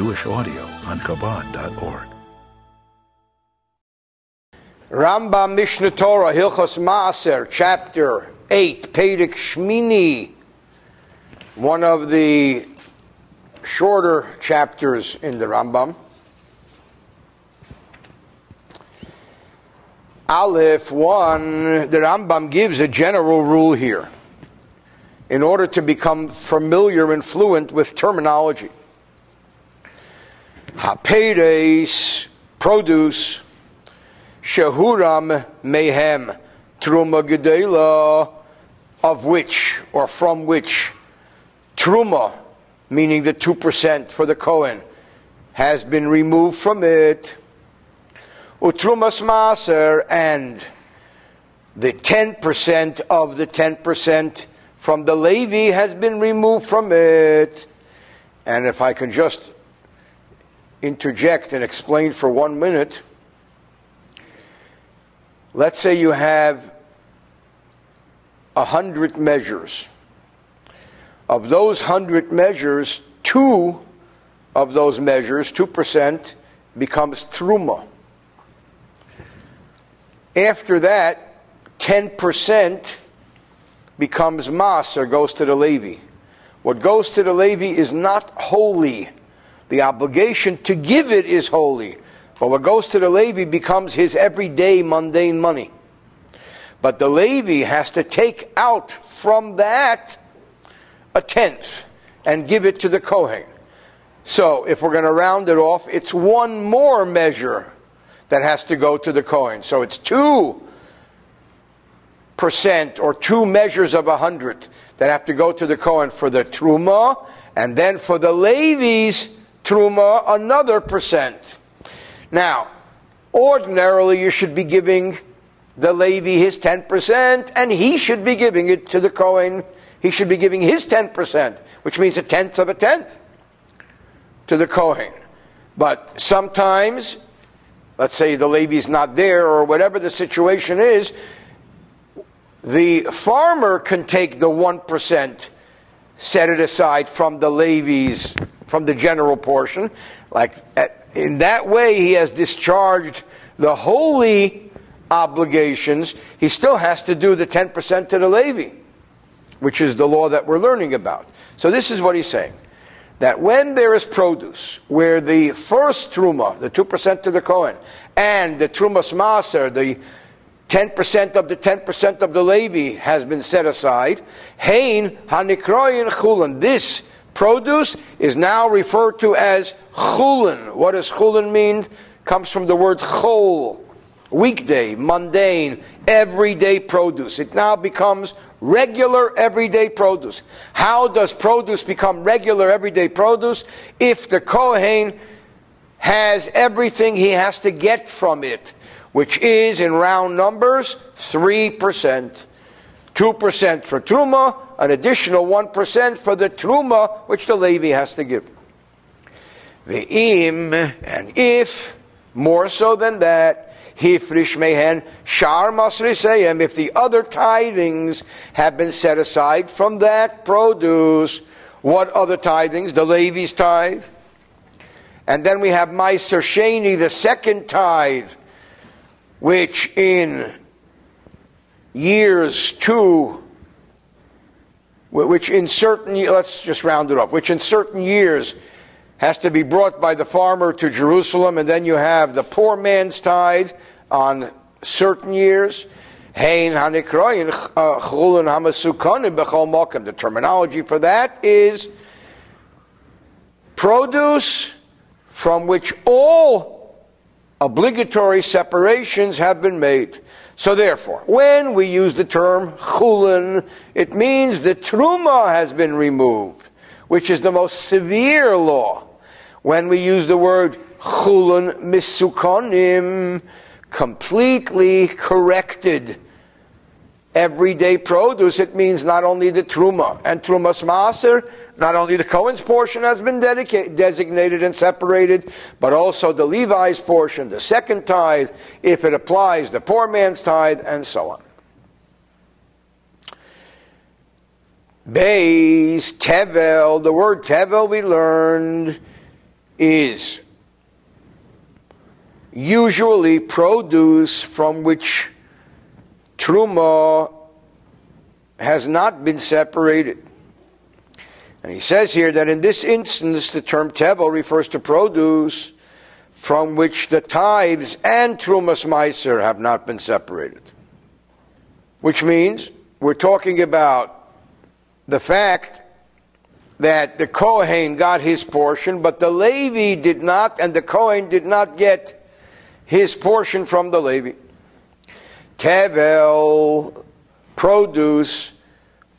Jewish audio on Chabad.org. Rambam Mishneh Torah Hilchos Maaser, chapter 8, Perek Shmini, one of the shorter chapters in the Rambam. Aleph 1, the Rambam gives a general rule here in order to become familiar and fluent with terminology. Hapedes, produce, Shehuram Mehem, Truma Gedela, of which or from which Truma, meaning the 2% for the Kohen, has been removed from it. Utrumas Maser, and the 10% of the 10% from the Levi has been removed from it. And if I can just interject and explain for one minute, let's say you have a hundred measures. Of those hundred measures, two of those measures, 2%, becomes truma. After that, 10% becomes mas or goes to the Levi. What goes to the Levi is not holy. The obligation to give it is holy. But what goes to the Levi becomes his everyday mundane money. But the Levi has to take out from that a tenth and give it to the Kohen. So if we're going to round it off, it's one more measure that has to go to the Kohen. So it's two percent or two measures of a hundred that have to go to the Kohen for the Truma, and then for the Levi's Truma, another percent. Now, ordinarily you should be giving the Levi his 10%, and he should be giving it to the Kohen. He should be giving his 10%, which means a tenth of a tenth to the Kohen. But sometimes let's say the Levi's not there or whatever the situation is, the farmer can take the 1%, set it aside from the Levi's, from the general portion. Like eh, in that way, he has discharged the holy obligations. He still has to do the 10% to the Levi, which is the law that we're learning about. So this is what he's saying that when there is produce, where the first truma, the 2% to the Kohen, and the trumas maser, the 10% of the 10% of the Levi has been set aside, hein hanikroyin chulin, this produce is now referred to as chulin. What does chulin mean? Comes from the word chol, weekday, mundane, everyday produce. It now becomes regular everyday produce. How does produce become regular everyday produce? If the Kohen has everything he has to get from it, which is in round numbers 3%. 2% for Truma, an additional 1% for the Truma, which the Levi has to give. The im, and if, more so than that, hifrish mehen shar masrisayim, if the other tithings have been set aside from that produce, what other tithings? The Levi's tithe. And then we have Meiser Sheni, the second tithe, which in years two, which in certain, let's just round it up, which in certain years has to be brought by the farmer to Jerusalem, and then you have the poor man's tithe on certain years. Uh, mokim. The terminology for that is produce from which all obligatory separations have been made. So therefore, when we use the term chulun, it means the truma has been removed, which is the most severe law. When we use the word chulun misukonim, completely corrected everyday produce, it means not only the truma and trumas maser, not only the Cohen's portion has been designated and separated, but also the Levi's portion, the second tithe, if it applies, the poor man's tithe, and so on. Beis, Tevel, the word Tevel we learned is usually produce from which truma has not been separated. And he says here that in this instance, the term tevel refers to produce from which the tithes and trumas meiser have not been separated. Which means we're talking about the fact that the Kohen got his portion, but the Levi did not, and the Kohen did not get his portion from the Levi. Tevel, produce,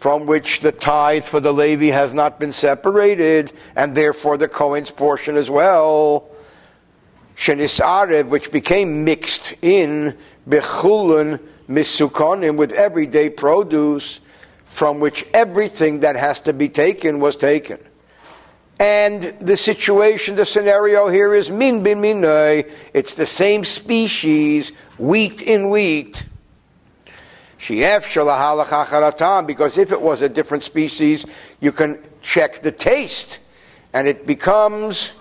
from which the tithe for the Levi has not been separated, and therefore the Kohen's portion as well. Shenisarev, which became mixed in bechulun misukonim with everyday produce, from which everything that has to be taken was taken. And the situation, the scenario here is min bin minay. It's the same species, wheat in wheat. Because if it was a different species, you can check the taste. And it becomes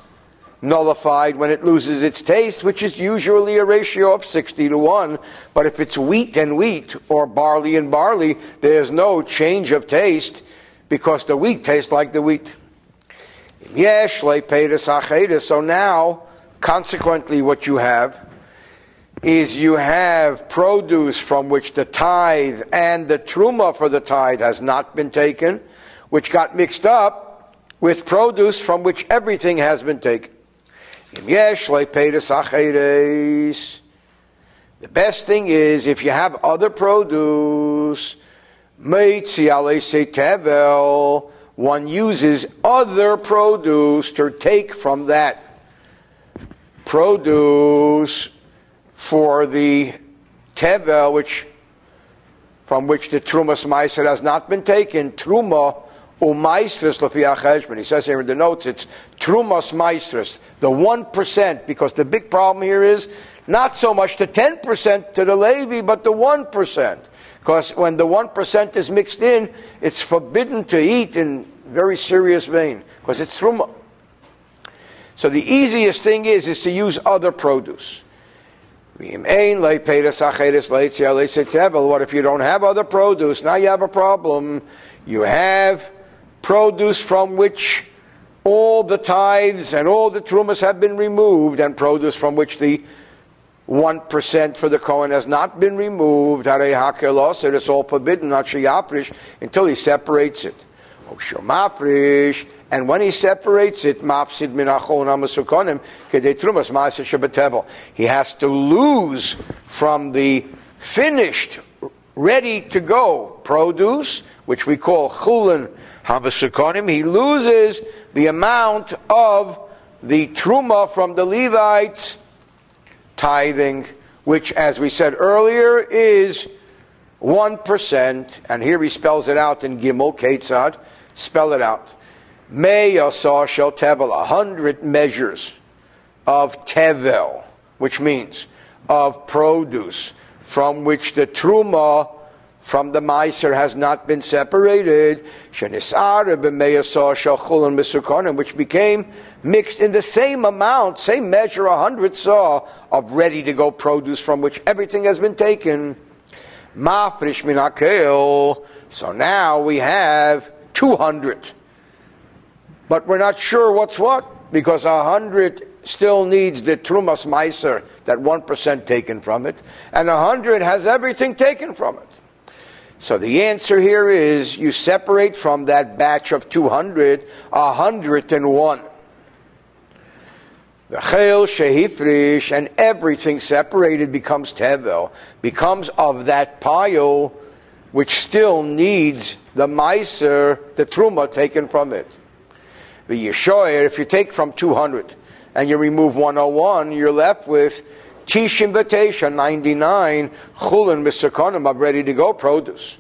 nullified when it loses its taste, which is usually a ratio of 60 to 1. But if it's wheat and wheat, or barley and barley, there's no change of taste because the wheat tastes like the wheat. So now, consequently, what you have is you have produce from which the tithe and the truma for the tithe has not been taken, which got mixed up with produce from which everything has been taken. The best thing is if you have other produce, one uses other produce to take from that produce for the tevel, which from which the trumas meiser has not been taken. Truma umaistris lefiacheshbon. He says here in the notes, it's trumas meistris, the one percent, because the big problem here is not so much the ten percent to the Levi, but the one percent. Because when the 1% is mixed in, it's forbidden to eat in very serious vein, because it's truma. So the easiest thing is, is to use other produce. What if you don't have other produce? Now you have a problem. You have produce from which all the tithes and all the trumas have been removed, and produce from which the 1% for the Kohen has not been removed. It's all forbidden, not until he separates it. Oh, And when he separates it, he has to lose from the finished, ready to go produce, which we call chulin hamasukonim. He loses the amount of the truma from the Levites tithing, which, as we said earlier, is 1%. And here he spells it out in Gimel, Ketzad. Spell it out. May yasar shel tevel, a hundred measures of tevel, which means of produce, from which the truma from the meiser has not been separated, which became mixed in the same amount, same measure, a hundred saw of ready to go produce from which everything has been taken. Mafrish minakel. So now we have 200. But we're not sure what's what, because a hundred still needs the trumas meiser, that 1% taken from it, and a hundred has everything taken from it. So the answer here is you separate from that batch of 200, 101. The chayil shehifrish, and everything separated becomes tevel, becomes of that pile which still needs the meiser, the truma taken from it. The yeshoyer, if you take from 200 and you remove 101, you're left with Tish invitation, 99, chulin misakonim, of ready to go produce.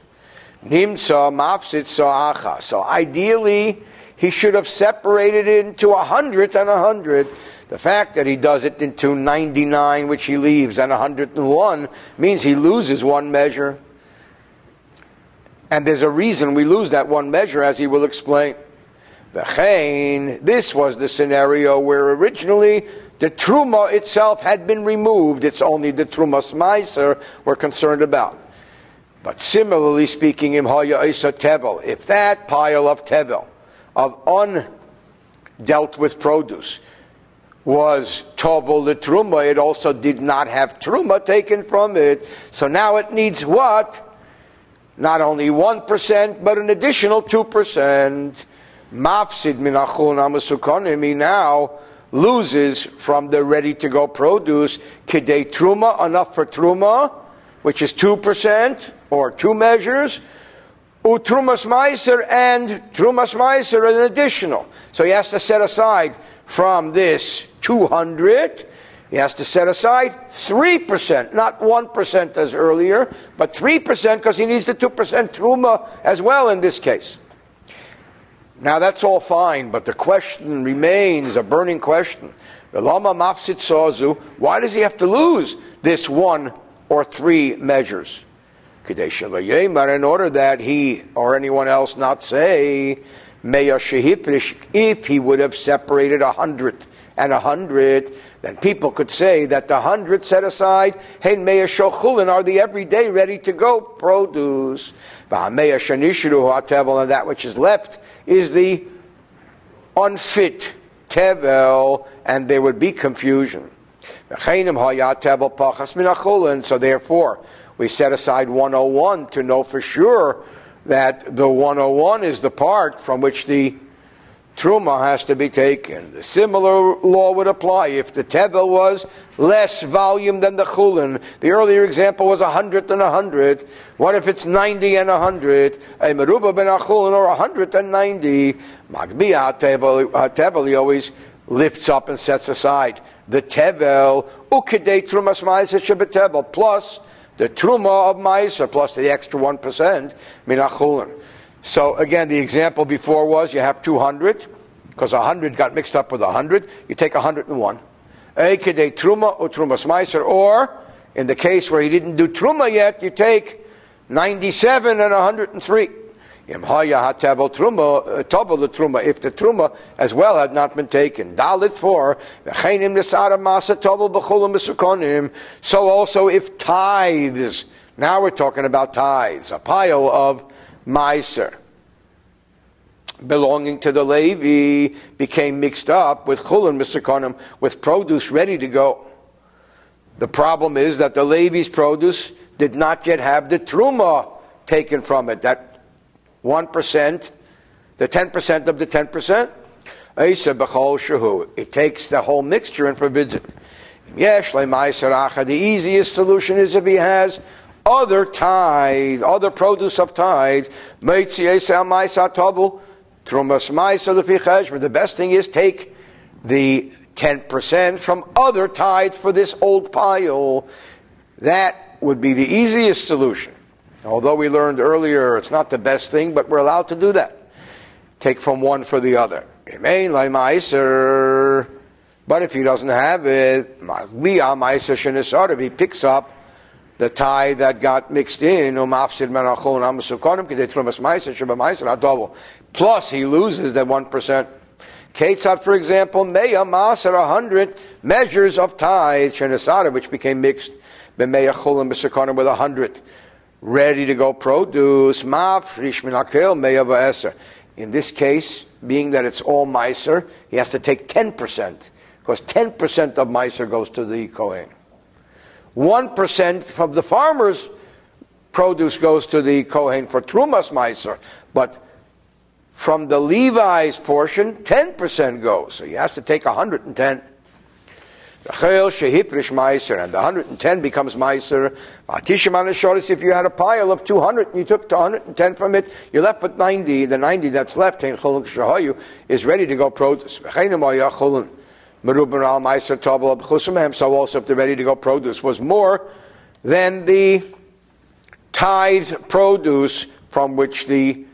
Nimsa mafsit sa'acha. So ideally, he should have separated it into a hundred and a hundred. The fact that he does it into 99, which he leaves, and 101 means he loses one measure. And there's a reason we lose that one measure, as he will explain. V'chein, this was the scenario where originally the truma itself had been removed. It's only the trumas meiser we're concerned about. But similarly speaking, im haya isa tebel, if that pile of tebel, of undealt with produce, was tobel the truma, it also did not have truma taken from it. So now it needs what? Not only 1%, but an additional 2%. Mafsid minachun amasukonim, he now loses from the ready to go produce, kidei truma, enough for truma, which is 2%, or two measures, utrumas meiser and trumas meiser an additional. So he has to set aside from this 200, he has to set aside 3%, not 1% as earlier, but 3% because he needs the 2% truma as well in this case. Now that's all fine, but the question remains a burning question. Why does he have to lose this one or three measures? In order that he or anyone else not say, if he would have separated a hundred and a hundred, then people could say that the hundred set aside, hey, meya shochulin are the everyday ready to go produce. And that which is left is the unfit tevel, and there would be confusion. So therefore, we set aside 101 to know for sure that the 101 is the part from which the truma has to be taken. The similar law would apply if the tevel was less volume than the chulin. The earlier example was a hundredth and a hundred. What if it's ninety and a hundred? A meruba ben achulin or a hundred and ninety. Magbiya tevel, he always lifts up and sets aside the tevel ukidei trumas ma'aser plus the truma of ma'aser plus the extra one percent minachulin. So again, the example before was you have 200, because 100 got mixed up with 100, you take 101. Ekede truma or in the case where he didn't do truma yet, you take 97 and 103. Imhaya hatabel truma, uh, if the truma as well had not been taken. Daled 4, v'cheinim nesara masa tabel b'chulim b'sukonim. So also if tithes, now we're talking about tithes, a pile of Meiser belonging to the Levi became mixed up with chulin misakonim, with produce ready to go. The problem is that the Levi's produce did not yet have the truma taken from it. That one percent, the ten percent of the ten percent. Isa bechal shahu. It takes the whole mixture and forbids it. The easiest solution is if he has other tithe, other produce of tithe, the best thing is take the 10% from other tithe for this old pile. That would be the easiest solution. Although we learned earlier it's not the best thing, but we're allowed to do that. Take from one for the other. But if he doesn't have it, he picks up the tie that got mixed in, um, plus he loses that 1%. Ketzat, for example, meya maser a hundred measures of tithe, shenesada, which became mixed, b'meya chulim b'sekonim with a hundred, ready to go produce, mafrish minakel meya ba'eser. In this case, being that it's all miser, he has to take 10%, because 10% of miser goes to the Kohen. 1% from the farmer's produce goes to the Kohen for Trumas Meiser, but from the Levi's portion, 10% goes. So he has to take 110. The shehiprish meiser, and the 110 becomes meiser. If you had a pile of 200 and you took 110 from it, you're left with 90. The 90 that's left, is ready to go produce. Meruban al Meiser Tabal Chusamhem, so also if the ready to go produce was more than the tithe produce from which the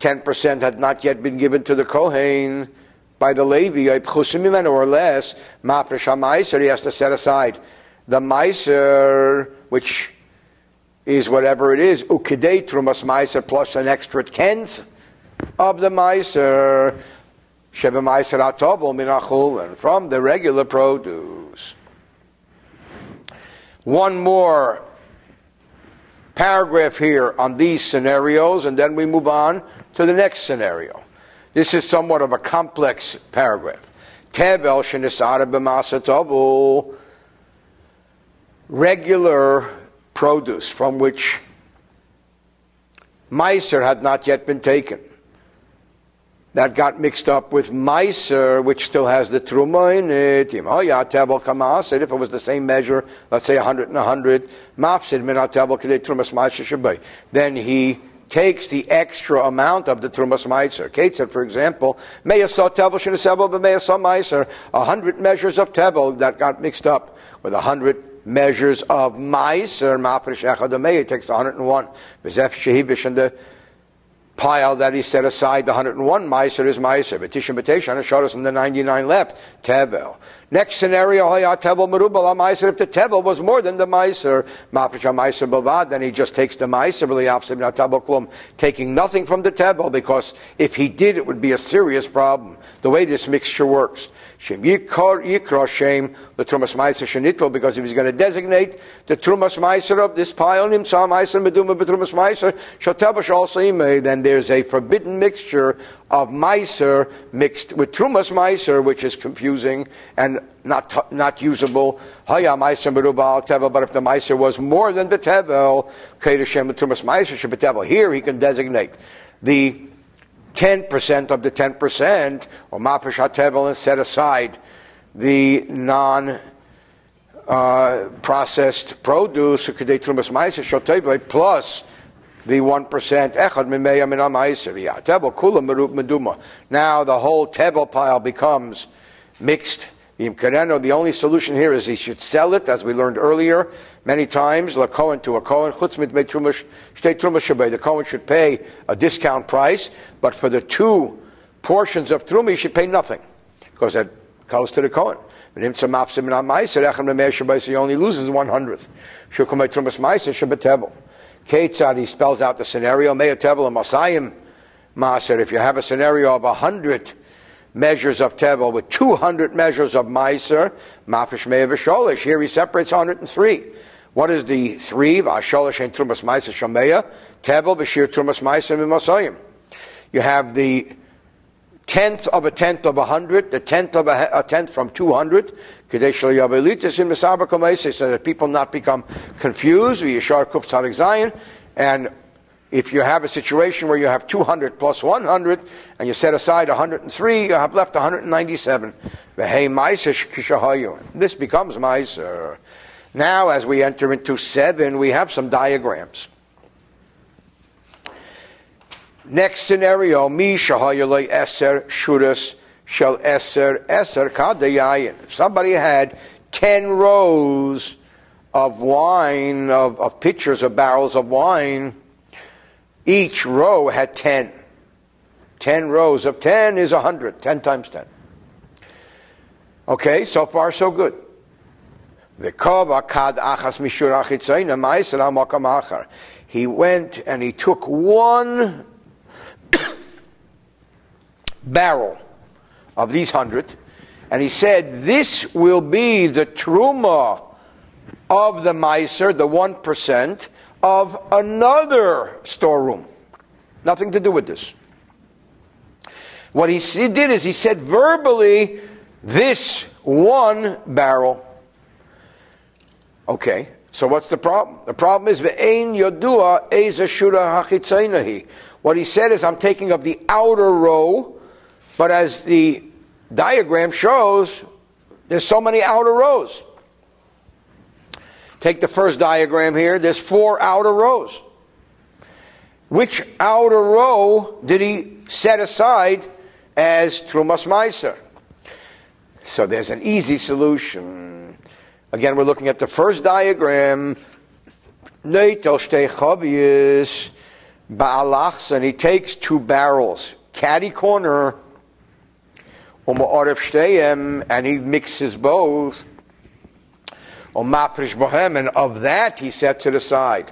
10% had not yet been given to the Kohen by the Levi, or less, Mafresh HaMeiser, he has to set aside the Meiser, which is whatever it is, Ukidei Trumas Meiser plus an extra tenth of the Meiser Minachulin, from the regular produce. One more paragraph here on these scenarios, and then we move on to the next scenario. This is somewhat of a complex paragraph. Regular produce from which Meiser had not yet been taken. That got mixed up with Meiser, which still has the Truma in it. If it was the same measure, let's say 100 and 100, Mapsid Minat Tebel Kedei Trumas Meiser Then he takes the extra amount of the Trumas Meiser. Kate said, for example, Shinasebel B'Meyasah Meiser, 100 measures of Tebel that got mixed up with 100 measures of Meiser, Mafresh takes 101. Bezef Shehibish and the pile that he set aside, the 101 Meiser is Meiser. Betishin Betishan, and showed us in the 99 left, Tebel. Next scenario, Hayat Tebel Merubal Meiser. If the Tebel was more than the Meiser, Mafresh Meiser Bavad, then he just takes the Meiser, Klum, taking nothing from the Tebel, because if he did, it would be a serious problem. The way this mixture works. Shem Yikor Yikra Shem the Trumas Meiser Shenitvo, because if was going to designate the Trumas Meiser of this pile, Nimsa Meiser Meduma Betrumas Meiser, Shotabash also then there's a forbidden mixture of Meiser mixed with Trumas Meiser, which is confusing and not, not usable. Haya Meiser Merubal Tevel, but if the Meiser was more than the Tevel, Kedushem Trumas Meiser Tevel. Here he can designate the 10% of the 10%, or mapish hatevel, and set aside the non uh, processed produce, plus the 1% echad mimeya min amaiser. Tebel kula meduma. Now the whole tebel pile becomes mixed the only solution here is he should sell it, as we learned earlier many times, la Cohen to a Cohen. The Cohen should pay a discount price, but for the two portions of Truma, he should pay nothing, because that goes to the Cohen. He only loses one hundredth. Ketzad, he spells out the scenario. Me'atebel and Masayim Maser. If you have a scenario of a hundred measures of Tevel with 200 measures of Meiser, Mafish Me'ah Here he separates 103. What is the three? Vasholish and Trumas Meiser Shameya, Tevel, Bashir Trumas Meiser, Mimasayim. You have the tenth of a tenth of a hundred, the tenth of a, a tenth from 200, so that people not become confused, and if you have a situation where you have 200 plus 100 and you set aside 103, you have left 197. This becomes Meiser. Now, as we enter into 7, we have some diagrams. Next scenario, Mi Eser Shuras Shall Eser Eser Kadayayin. If somebody had 10 rows of wine, of, of pitchers, of barrels of wine, each row had 10. 10 rows of 10 is 100. 10 times 10. Okay, so far so good. He went and he took one barrel of these hundred, and he said, This will be the truma of the miser, the 1%, of another storeroom. Nothing to do with this. What he did is he said verbally, this one barrel. Okay, so what's the problem? The problem is yodua. What he said is, I'm taking up the outer row, but as the diagram shows, there's so many outer rows. Take the first diagram here. There's four outer rows. Which outer row did he set aside as Trumas Meiser? So there's an easy solution. Again, we're looking at the first diagram. and he takes two barrels, caddy corner, and he mixes both. Maprish Bohem, and of that he sets it aside.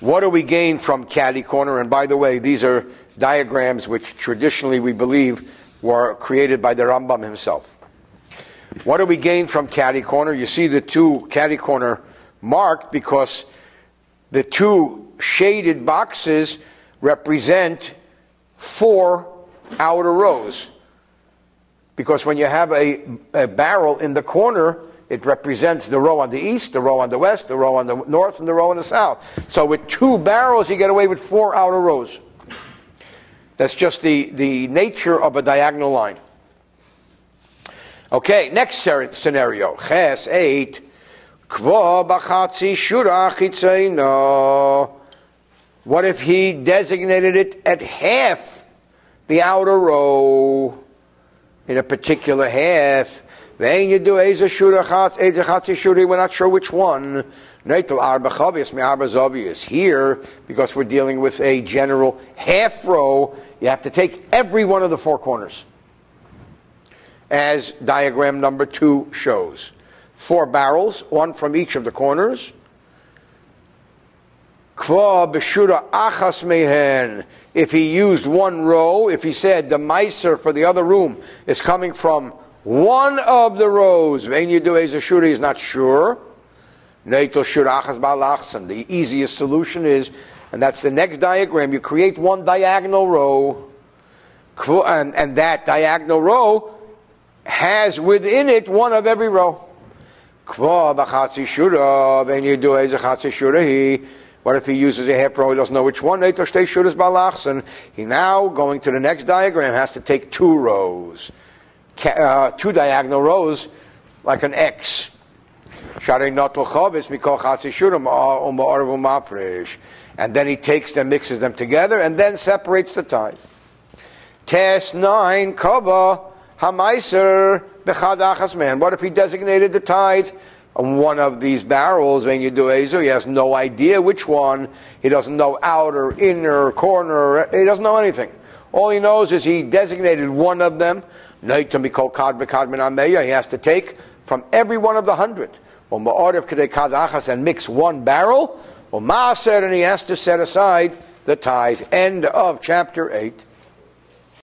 What do we gain from caddy corner? And by the way, these are diagrams which traditionally we believe were created by the Rambam himself. What do we gain from caddy corner? You see the two caddy corner marked because the two shaded boxes represent four outer rows. Because when you have a, a barrel in the corner, it represents the row on the east, the row on the west, the row on the north, and the row on the south. So with two barrels, you get away with four outer rows. That's just the, the nature of a diagonal line. Okay, next scenario. Ches 8. What if he designated it at half the outer row in a particular half? Then you do We're not sure which one. Natel arbahobius me arbahobius here, because we're dealing with a general half row, you have to take every one of the four corners, as diagram number two shows. Four barrels, one from each of the corners. If he used one row, if he said the miser for the other room is coming from one of the rows, is not sure. The easiest solution is, and that's the next diagram, you create one diagonal row, and, and that diagonal row has within it one of every row. What if he uses a half row, he doesn't know which one? He now, going to the next diagram, has to take two rows uh, two diagonal rows like an X. And then he takes them, mixes them together, and then separates the tithe. Tes 9, Kaba, Hamaiser, Bechad Man. What if he designated the tithe on one of these barrels when you do Ezer? He has no idea which one. He doesn't know outer, inner, corner. He doesn't know anything. All he knows is he designated one of them. He has to take from every one of the hundred. And mix one barrel. And he has to set aside the tithe. End of chapter 8.